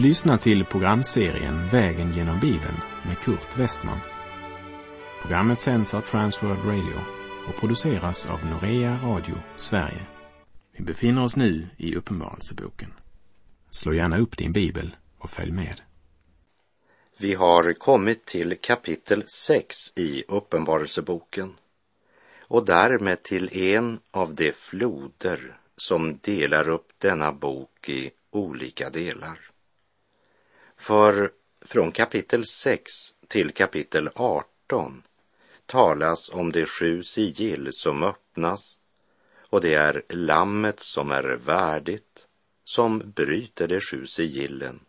Du lyssnar till programserien Vägen genom Bibeln med Kurt Westman. Programmet sänds av Transworld Radio och produceras av Norea Radio Sverige. Vi befinner oss nu i Uppenbarelseboken. Slå gärna upp din bibel och följ med. Vi har kommit till kapitel 6 i Uppenbarelseboken och därmed till en av de floder som delar upp denna bok i olika delar. För från kapitel 6 till kapitel 18 talas om de sju sigill som öppnas och det är lammet som är värdigt som bryter de sju sigillen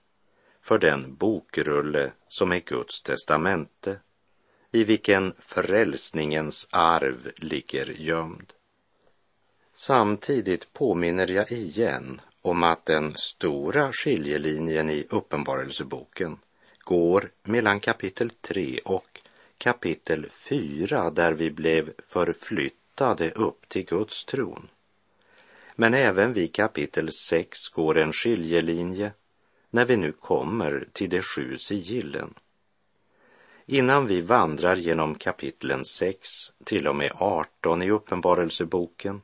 för den bokrulle som är Guds testamente i vilken frälsningens arv ligger gömd. Samtidigt påminner jag igen om att den stora skiljelinjen i Uppenbarelseboken går mellan kapitel 3 och kapitel 4 där vi blev förflyttade upp till Guds tron. Men även vid kapitel 6 går en skiljelinje när vi nu kommer till de sju sigillen. Innan vi vandrar genom kapitlen 6 till och med 18 i Uppenbarelseboken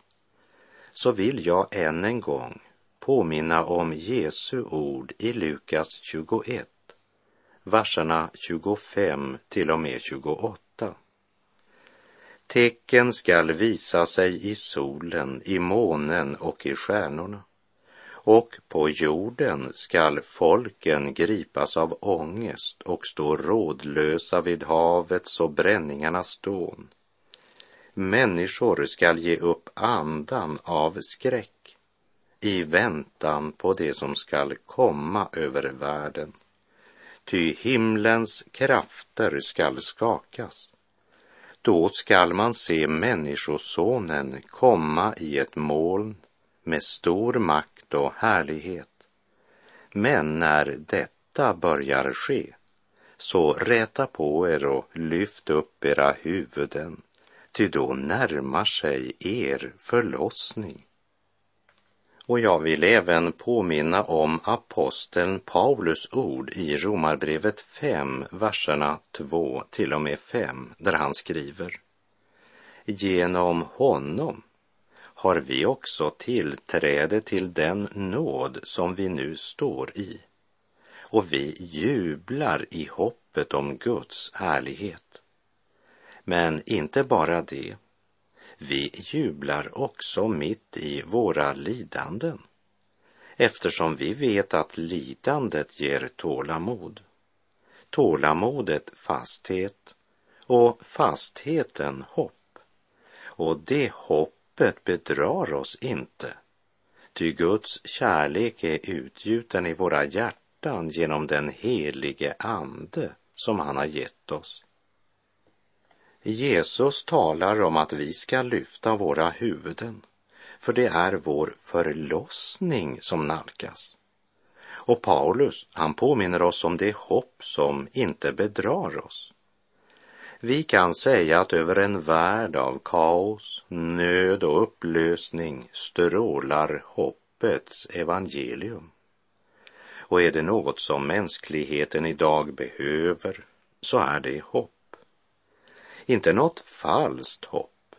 så vill jag än en gång påminna om Jesu ord i Lukas 21, verserna 25 till och med 28. Tecken skall visa sig i solen, i månen och i stjärnorna. Och på jorden skall folken gripas av ångest och stå rådlösa vid havets och bränningarnas dån. Människor skall ge upp andan av skräck i väntan på det som skall komma över världen. Ty himlens krafter skall skakas. Då skall man se Människosonen komma i ett moln med stor makt och härlighet. Men när detta börjar ske, så räta på er och lyft upp era huvuden, ty då närmar sig er förlossning. Och jag vill även påminna om aposteln Paulus ord i Romarbrevet 5, verserna 2 till och med 5, där han skriver. Genom honom har vi också tillträde till den nåd som vi nu står i. Och vi jublar i hoppet om Guds härlighet. Men inte bara det. Vi jublar också mitt i våra lidanden eftersom vi vet att lidandet ger tålamod. Tålamodet fasthet och fastheten hopp. Och det hoppet bedrar oss inte, ty Guds kärlek är utgjuten i våra hjärtan genom den helige Ande som han har gett oss. Jesus talar om att vi ska lyfta våra huvuden, för det är vår förlossning som nalkas. Och Paulus, han påminner oss om det hopp som inte bedrar oss. Vi kan säga att över en värld av kaos, nöd och upplösning strålar hoppets evangelium. Och är det något som mänskligheten idag behöver så är det hopp. Inte något falskt hopp,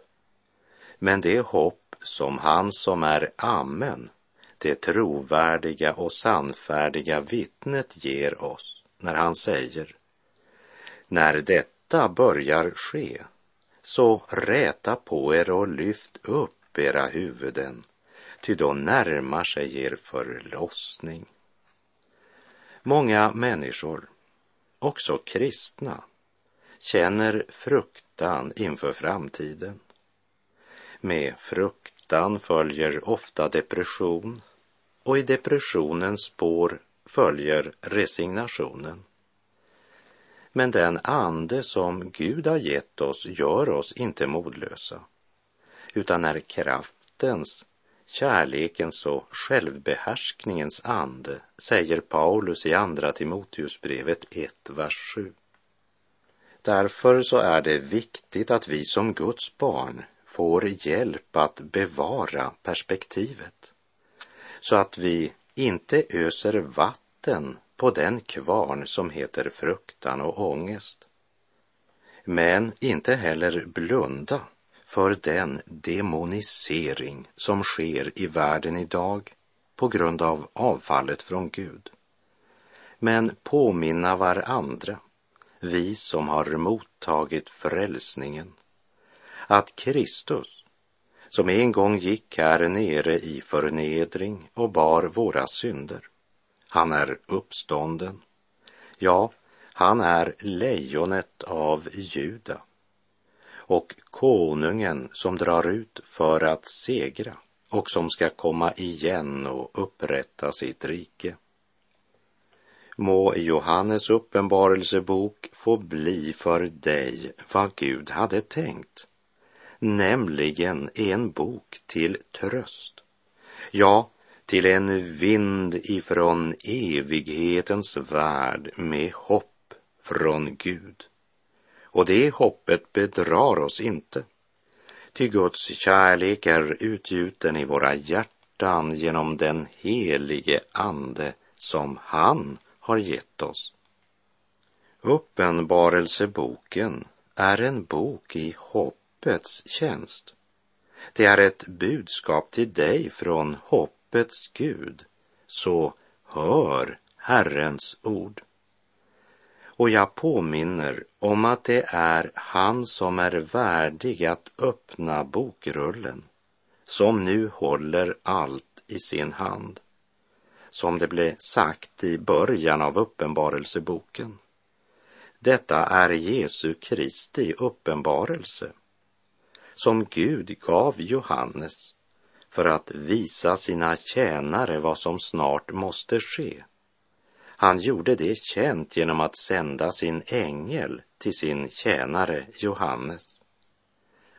men det hopp som han som är Amen, det trovärdiga och sannfärdiga vittnet ger oss när han säger När detta börjar ske, så räta på er och lyft upp era huvuden, ty då närmar sig er förlossning. Många människor, också kristna, känner fruktan inför framtiden. Med fruktan följer ofta depression och i depressionens spår följer resignationen. Men den ande som Gud har gett oss gör oss inte modlösa, utan är kraftens, kärlekens och självbehärskningens ande, säger Paulus i Andra Timoteusbrevet 1, vers 7. Därför så är det viktigt att vi som Guds barn får hjälp att bevara perspektivet så att vi inte öser vatten på den kvarn som heter fruktan och ångest. Men inte heller blunda för den demonisering som sker i världen idag på grund av avfallet från Gud. Men påminna varandra, vi som har mottagit frälsningen, att Kristus, som en gång gick här nere i förnedring och bar våra synder, han är uppstånden. Ja, han är lejonet av Juda och konungen som drar ut för att segra och som ska komma igen och upprätta sitt rike. Må Johannes uppenbarelsebok få bli för dig vad Gud hade tänkt, nämligen en bok till tröst. Ja, till en vind ifrån evighetens värld med hopp från Gud. Och det hoppet bedrar oss inte. Ty Guds kärlek är utgjuten i våra hjärtan genom den helige Ande som han har gett oss. Uppenbarelseboken är en bok i hoppets tjänst. Det är ett budskap till dig från hoppets Gud, så hör Herrens ord. Och jag påminner om att det är han som är värdig att öppna bokrullen, som nu håller allt i sin hand. Som det blev sagt i början av uppenbarelseboken. Detta är Jesu Kristi uppenbarelse, som Gud gav Johannes för att visa sina tjänare vad som snart måste ske han gjorde det känt genom att sända sin ängel till sin tjänare Johannes.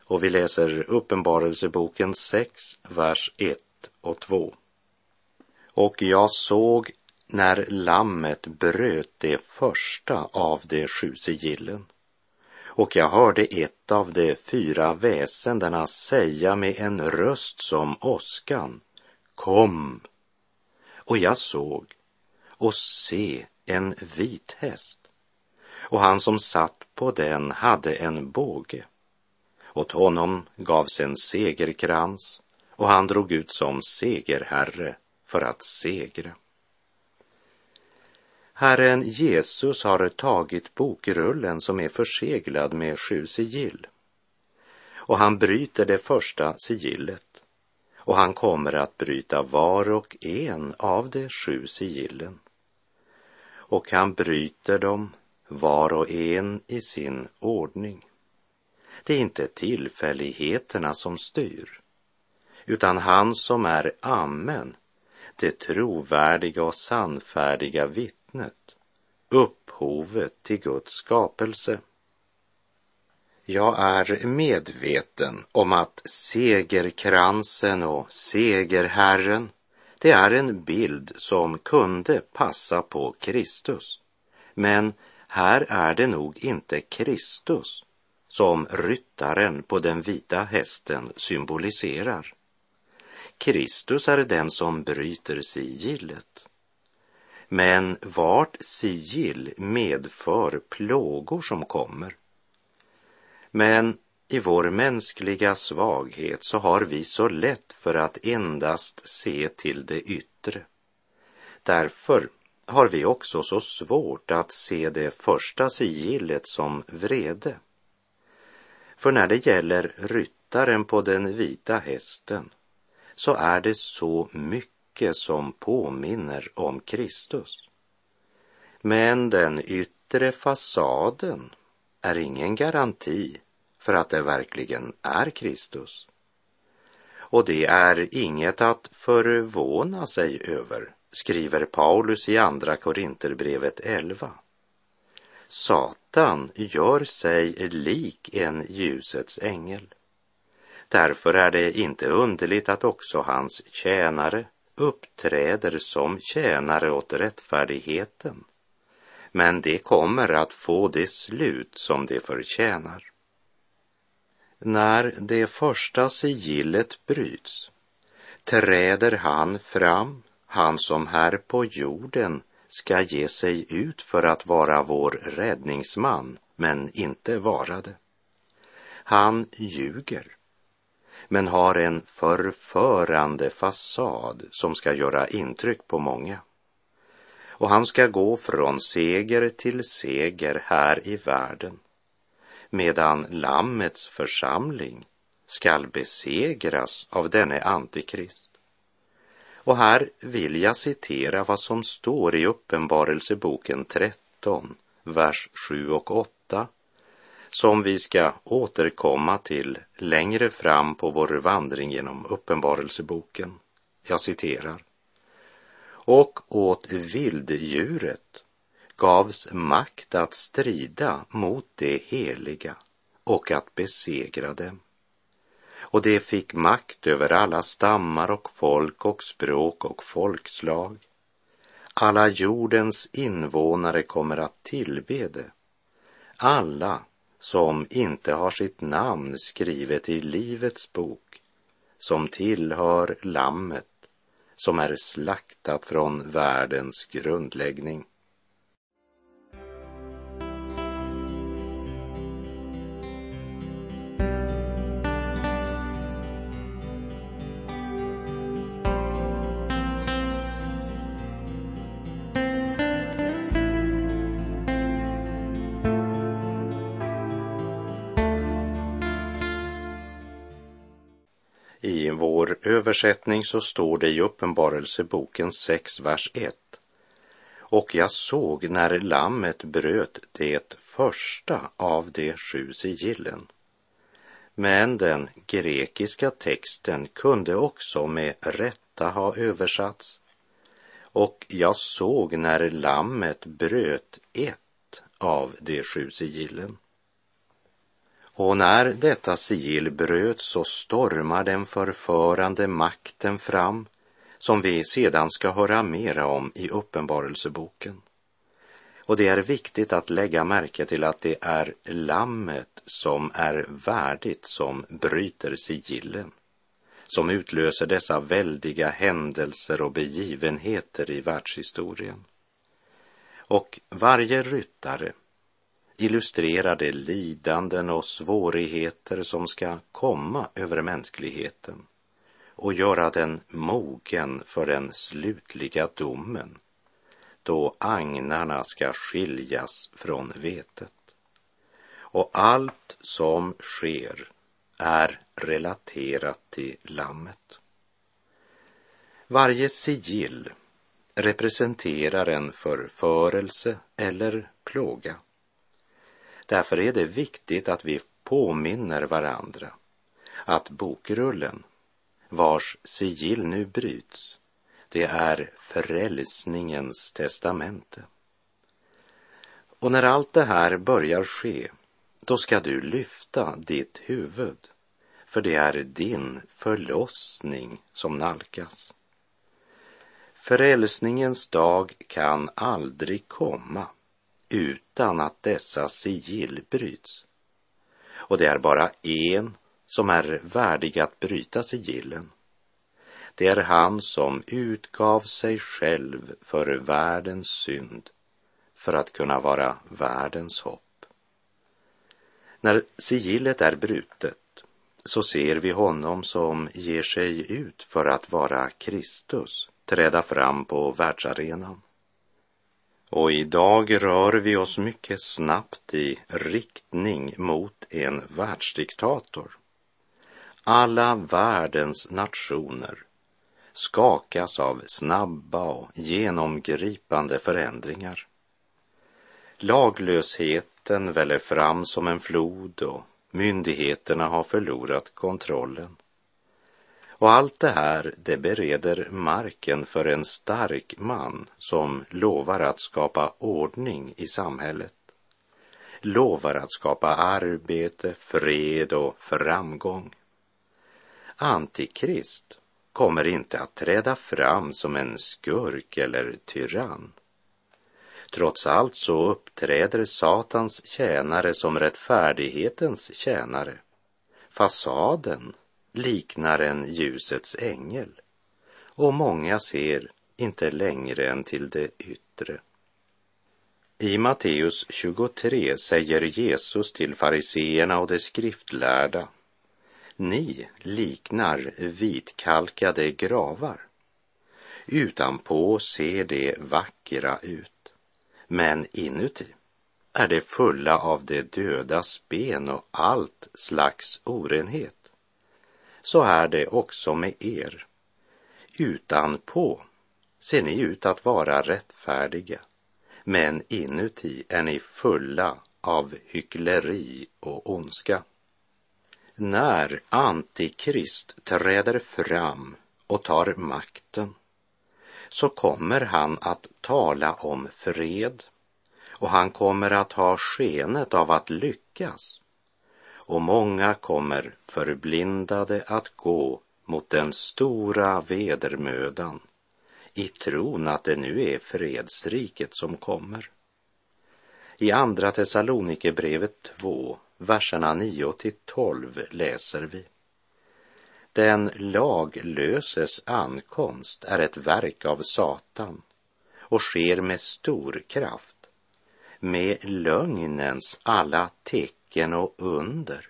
Och vi läser Uppenbarelseboken 6, vers 1 och 2. Och jag såg när lammet bröt det första av de sju sigillen. Och jag hörde ett av de fyra väsendena säga med en röst som åskan, Kom! Och jag såg och se en vit häst. Och han som satt på den hade en båge. Åt honom gavs en segerkrans och han drog ut som segerherre för att segra. Herren Jesus har tagit bokrullen som är förseglad med sju sigill. Och han bryter det första sigillet och han kommer att bryta var och en av de sju sigillen och han bryter dem var och en i sin ordning. Det är inte tillfälligheterna som styr, utan han som är Amen, det trovärdiga och sannfärdiga vittnet, upphovet till Guds skapelse. Jag är medveten om att segerkransen och segerherren det är en bild som kunde passa på Kristus. Men här är det nog inte Kristus som ryttaren på den vita hästen symboliserar. Kristus är den som bryter sigillet. Men vart sigill medför plågor som kommer. Men i vår mänskliga svaghet så har vi så lätt för att endast se till det yttre. Därför har vi också så svårt att se det första sigillet som vrede. För när det gäller ryttaren på den vita hästen så är det så mycket som påminner om Kristus. Men den yttre fasaden är ingen garanti för att det verkligen är Kristus. Och det är inget att förvåna sig över, skriver Paulus i Andra Korinterbrevet 11. Satan gör sig lik en ljusets ängel. Därför är det inte underligt att också hans tjänare uppträder som tjänare åt rättfärdigheten. Men det kommer att få det slut som det förtjänar. När det första sigillet bryts träder han fram, han som här på jorden ska ge sig ut för att vara vår räddningsman, men inte vara det. Han ljuger, men har en förförande fasad som ska göra intryck på många. Och han ska gå från seger till seger här i världen, medan Lammets församling skall besegras av denne antikrist. Och här vill jag citera vad som står i Uppenbarelseboken 13, vers 7 och 8, som vi ska återkomma till längre fram på vår vandring genom Uppenbarelseboken. Jag citerar. Och åt vilddjuret gavs makt att strida mot det heliga och att besegra dem och det fick makt över alla stammar och folk och språk och folkslag. Alla jordens invånare kommer att tillbe det. Alla som inte har sitt namn skrivet i Livets bok, som tillhör Lammet, som är slaktat från världens grundläggning. Översättning så står det i Uppenbarelseboken 6, vers 1. Och jag såg när lammet bröt det första av de sju sigillen. Men den grekiska texten kunde också med rätta ha översatts. Och jag såg när lammet bröt ett av de sju sigillen. Och när detta sigill bröts så stormar den förförande makten fram som vi sedan ska höra mera om i Uppenbarelseboken. Och det är viktigt att lägga märke till att det är lammet som är värdigt som bryter sigillen, som utlöser dessa väldiga händelser och begivenheter i världshistorien. Och varje ryttare illustrerar de lidanden och svårigheter som ska komma över mänskligheten och göra den mogen för den slutliga domen då agnarna ska skiljas från vetet. Och allt som sker är relaterat till lammet. Varje sigill representerar en förförelse eller plåga. Därför är det viktigt att vi påminner varandra att bokrullen, vars sigill nu bryts, det är frälsningens testamente. Och när allt det här börjar ske, då ska du lyfta ditt huvud, för det är din förlossning som nalkas. Frälsningens dag kan aldrig komma utan att dessa sigill bryts. Och det är bara en som är värdig att bryta sigillen. Det är han som utgav sig själv för världens synd för att kunna vara världens hopp. När sigillet är brutet så ser vi honom som ger sig ut för att vara Kristus, träda fram på världsarenan. Och idag rör vi oss mycket snabbt i riktning mot en världsdiktator. Alla världens nationer skakas av snabba och genomgripande förändringar. Laglösheten väller fram som en flod och myndigheterna har förlorat kontrollen. Och allt det här, det bereder marken för en stark man som lovar att skapa ordning i samhället. Lovar att skapa arbete, fred och framgång. Antikrist kommer inte att träda fram som en skurk eller tyrann. Trots allt så uppträder Satans tjänare som rättfärdighetens tjänare. Fasaden liknar en ljusets ängel och många ser inte längre än till det yttre. I Matteus 23 säger Jesus till fariseerna och de skriftlärda Ni liknar vitkalkade gravar. Utanpå ser de vackra ut, men inuti är de fulla av de dödas ben och allt slags orenhet. Så är det också med er. Utanpå ser ni ut att vara rättfärdiga, men inuti är ni fulla av hyckleri och ondska. När Antikrist träder fram och tar makten så kommer han att tala om fred och han kommer att ha skenet av att lyckas. Och många kommer förblindade att gå mot den stora vedermödan i tron att det nu är fredsriket som kommer. I Andra Thessalonikerbrevet 2, verserna 9 till 12 läser vi. Den laglöses ankomst är ett verk av Satan och sker med stor kraft, med lögnens alla tecken och under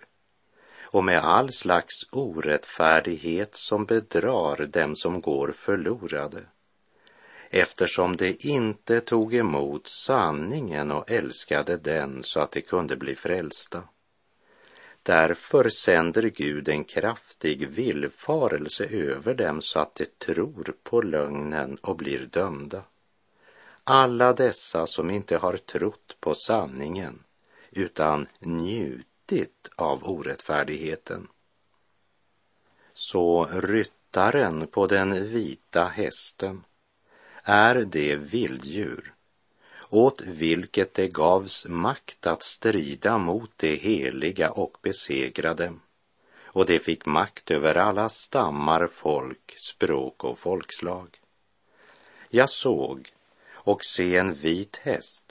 och med all slags orättfärdighet som bedrar dem som går förlorade eftersom de inte tog emot sanningen och älskade den så att de kunde bli frälsta. Därför sänder Gud en kraftig villfarelse över dem så att de tror på lögnen och blir dömda. Alla dessa som inte har trott på sanningen utan njutit av orättfärdigheten. Så ryttaren på den vita hästen är det vilddjur åt vilket det gavs makt att strida mot det heliga och besegra dem. Och det fick makt över alla stammar, folk, språk och folkslag. Jag såg och se en vit häst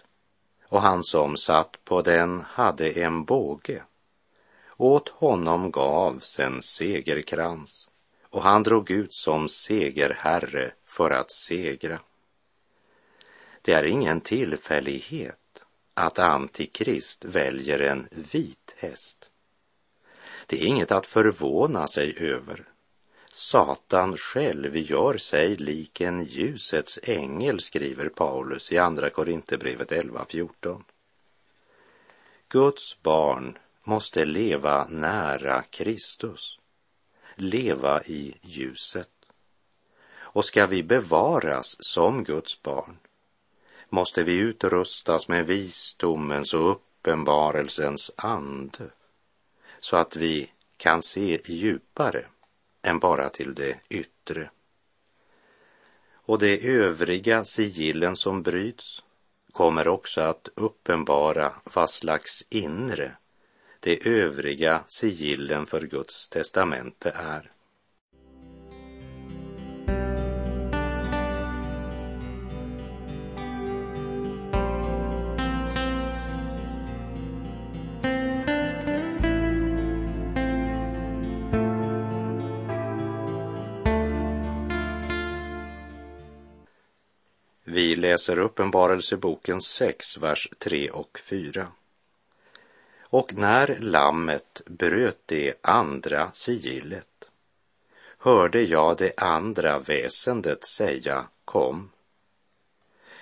och han som satt på den hade en båge. Åt honom gavs en segerkrans och han drog ut som segerherre för att segra. Det är ingen tillfällighet att Antikrist väljer en vit häst. Det är inget att förvåna sig över. Satan själv gör sig lik en ljusets ängel, skriver Paulus i Andra Korinthierbrevet 11.14. Guds barn måste leva nära Kristus, leva i ljuset. Och ska vi bevaras som Guds barn måste vi utrustas med visdomens och uppenbarelsens ande så att vi kan se djupare än bara till det yttre. Och de övriga sigillen som bryts kommer också att uppenbara vad slags inre de övriga sigillen för Guds testamente är. Läser Uppenbarelseboken 6, vers 3 och 4. Och när lammet bröt det andra sigillet hörde jag det andra väsendet säga kom.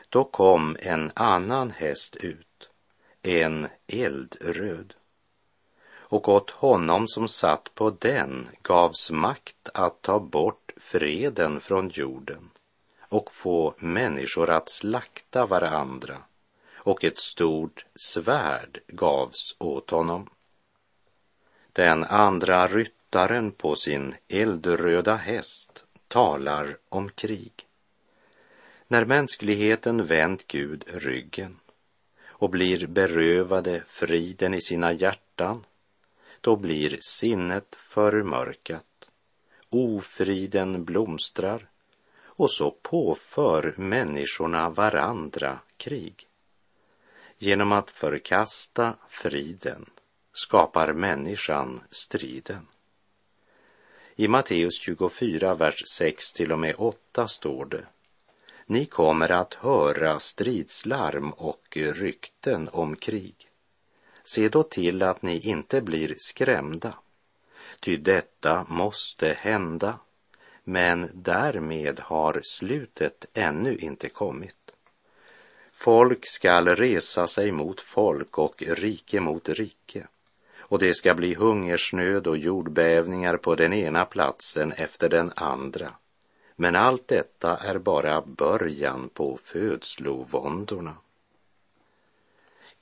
Då kom en annan häst ut, en eldröd. Och åt honom som satt på den gavs makt att ta bort freden från jorden och få människor att slakta varandra och ett stort svärd gavs åt honom. Den andra ryttaren på sin eldröda häst talar om krig. När mänskligheten vänt Gud ryggen och blir berövade friden i sina hjärtan, då blir sinnet förmörkat, ofriden blomstrar och så påför människorna varandra krig. Genom att förkasta friden skapar människan striden. I Matteus 24, vers 6 till och med 8 står det Ni kommer att höra stridslarm och rykten om krig. Se då till att ni inte blir skrämda, ty detta måste hända, men därmed har slutet ännu inte kommit. Folk skall resa sig mot folk och rike mot rike och det ska bli hungersnöd och jordbävningar på den ena platsen efter den andra. Men allt detta är bara början på födslovåndorna.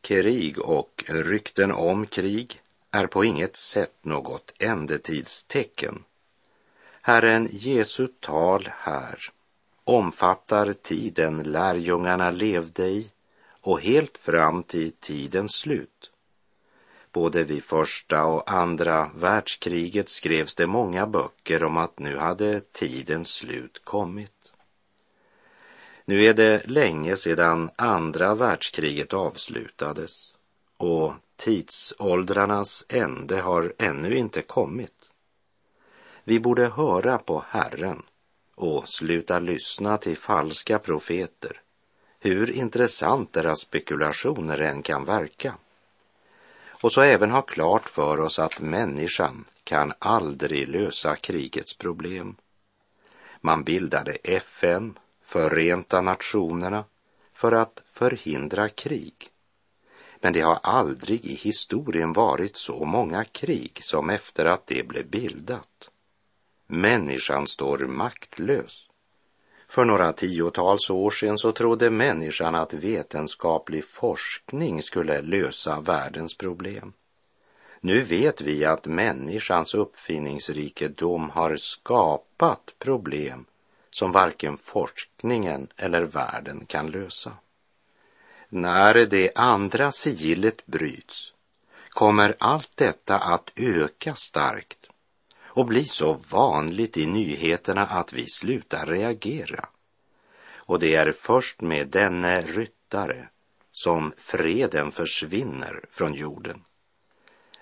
Krig och rykten om krig är på inget sätt något ändetidstecken. Herren Jesu tal här omfattar tiden lärjungarna levde i och helt fram till tidens slut. Både vid första och andra världskriget skrevs det många böcker om att nu hade tidens slut kommit. Nu är det länge sedan andra världskriget avslutades och tidsåldrarnas ände har ännu inte kommit. Vi borde höra på Herren och sluta lyssna till falska profeter, hur intressant deras spekulationer än kan verka. Och så även ha klart för oss att människan kan aldrig lösa krigets problem. Man bildade FN, Förenta Nationerna, för att förhindra krig. Men det har aldrig i historien varit så många krig som efter att det blev bildat. Människan står maktlös. För några tiotals år sedan så trodde människan att vetenskaplig forskning skulle lösa världens problem. Nu vet vi att människans uppfinningsrikedom har skapat problem som varken forskningen eller världen kan lösa. När det andra sigillet bryts kommer allt detta att öka starkt och bli så vanligt i nyheterna att vi slutar reagera. Och det är först med denne ryttare som freden försvinner från jorden.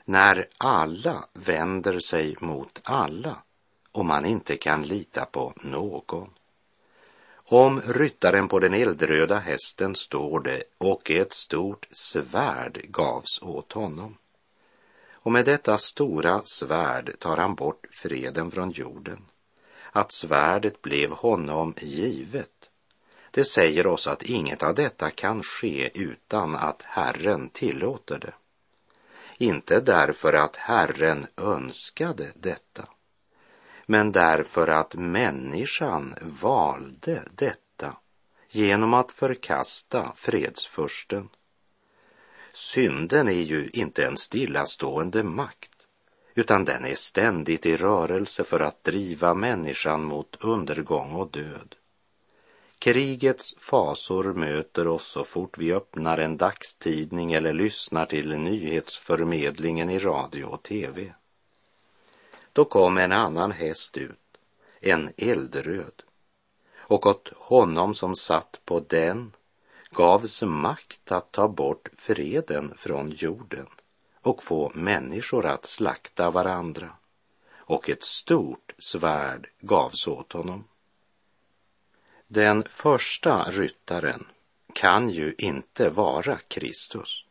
När alla vänder sig mot alla och man inte kan lita på någon. Om ryttaren på den eldröda hästen står det och ett stort svärd gavs åt honom och med detta stora svärd tar han bort freden från jorden. Att svärdet blev honom givet, det säger oss att inget av detta kan ske utan att Herren tillåter det. Inte därför att Herren önskade detta, men därför att människan valde detta genom att förkasta fredsfursten Synden är ju inte en stillastående makt, utan den är ständigt i rörelse för att driva människan mot undergång och död. Krigets fasor möter oss så fort vi öppnar en dagstidning eller lyssnar till nyhetsförmedlingen i radio och tv. Då kom en annan häst ut, en eldröd, och åt honom som satt på den gavs makt att ta bort freden från jorden och få människor att slakta varandra. Och ett stort svärd gavs åt honom. Den första ryttaren kan ju inte vara Kristus.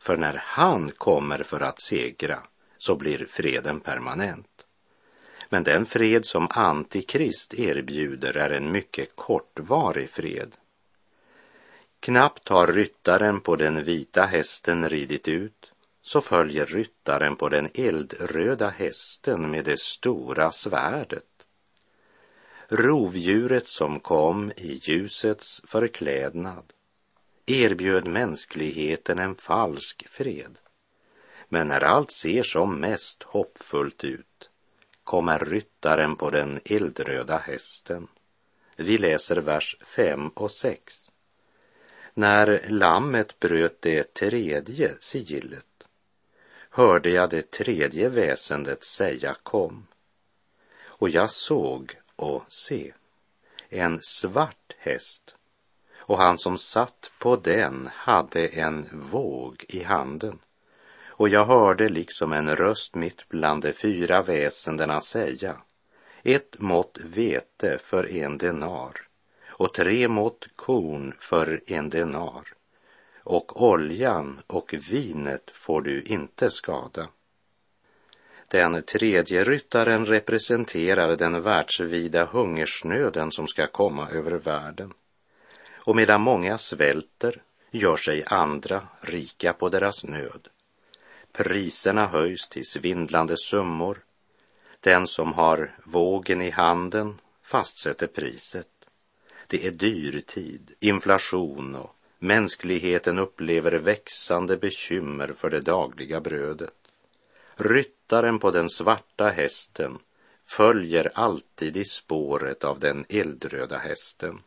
För när han kommer för att segra så blir freden permanent. Men den fred som Antikrist erbjuder är en mycket kortvarig fred Knappt har ryttaren på den vita hästen ridit ut så följer ryttaren på den eldröda hästen med det stora svärdet. Rovdjuret som kom i ljusets förklädnad erbjöd mänskligheten en falsk fred. Men när allt ser som mest hoppfullt ut kommer ryttaren på den eldröda hästen. Vi läser vers 5 och 6. När lammet bröt det tredje sigillet hörde jag det tredje väsendet säga kom. Och jag såg och se en svart häst och han som satt på den hade en våg i handen. Och jag hörde liksom en röst mitt bland de fyra väsendena säga ett mått vete för en denar och tre mått korn för en denar och oljan och vinet får du inte skada. Den tredje ryttaren representerar den världsvida hungersnöden som ska komma över världen. Och medan många svälter gör sig andra rika på deras nöd. Priserna höjs till svindlande summor. Den som har vågen i handen fastsätter priset. Det är dyrtid, inflation och mänskligheten upplever växande bekymmer för det dagliga brödet. Ryttaren på den svarta hästen följer alltid i spåret av den eldröda hästen.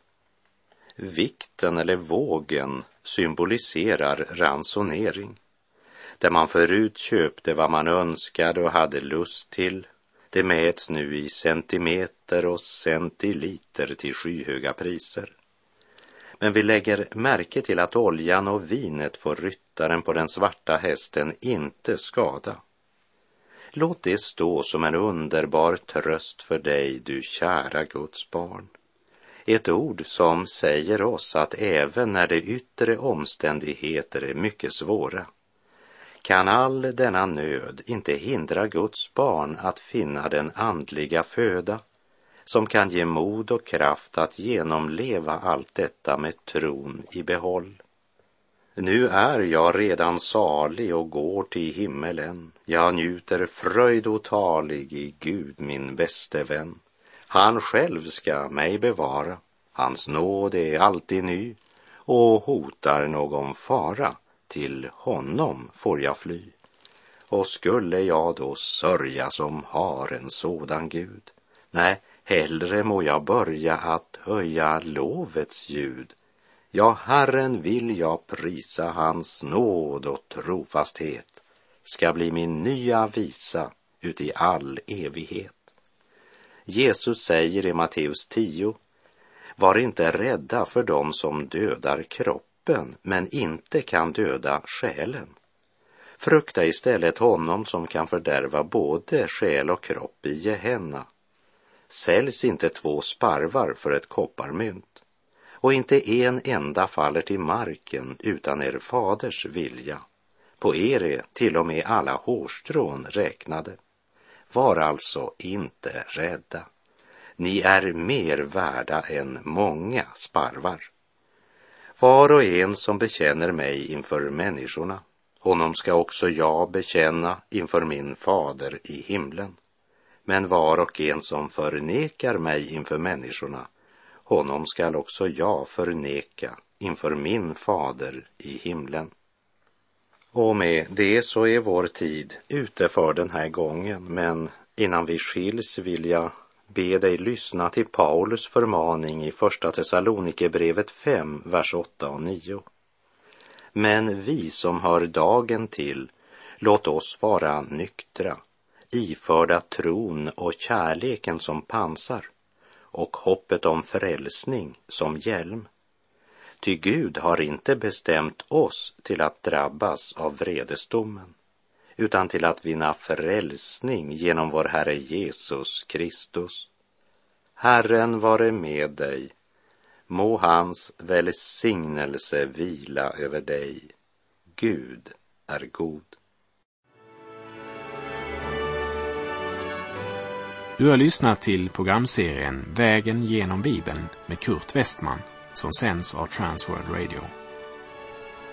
Vikten eller vågen symboliserar ransonering. Där man förut köpte vad man önskade och hade lust till, det mäts nu i centimeter och centiliter till skyhöga priser. Men vi lägger märke till att oljan och vinet får ryttaren på den svarta hästen inte skada. Låt det stå som en underbar tröst för dig, du kära Guds barn. Ett ord som säger oss att även när de yttre omständigheter är mycket svåra kan all denna nöd inte hindra Guds barn att finna den andliga föda som kan ge mod och kraft att genomleva allt detta med tron i behåll. Nu är jag redan salig och går till himmelen. Jag njuter fröjd otalig i Gud, min bäste vän. Han själv ska mig bevara. Hans nåd är alltid ny och hotar någon fara. Till honom får jag fly. Och skulle jag då sörja som har en sådan Gud? Nej, hellre må jag börja att höja lovets ljud Ja, Herren vill jag prisa, hans nåd och trofasthet ska bli min nya visa uti all evighet. Jesus säger i Matteus 10, var inte rädda för dem som dödar kroppen men inte kan döda själen. Frukta istället honom som kan fördärva både själ och kropp i Gehenna. Säljs inte två sparvar för ett kopparmynt och inte en enda faller till marken utan er faders vilja. På er är till och med alla hårstrån räknade. Var alltså inte rädda. Ni är mer värda än många sparvar. Var och en som bekänner mig inför människorna, honom ska också jag bekänna inför min fader i himlen. Men var och en som förnekar mig inför människorna, honom skall också jag förneka inför min fader i himlen. Och med det så är vår tid ute för den här gången, men innan vi skiljs vill jag be dig lyssna till Paulus förmaning i Första Thessalonikerbrevet 5, vers 8 och 9. Men vi som hör dagen till, låt oss vara nyktra, iförda tron och kärleken som pansar och hoppet om frälsning som hjälm. Ty Gud har inte bestämt oss till att drabbas av vredesdomen, utan till att vinna frälsning genom vår Herre Jesus Kristus. Herren vare med dig. Må hans välsignelse vila över dig. Gud är god. Du har lyssnat till programserien Vägen genom Bibeln med Kurt Westman som sänds av Transworld Radio.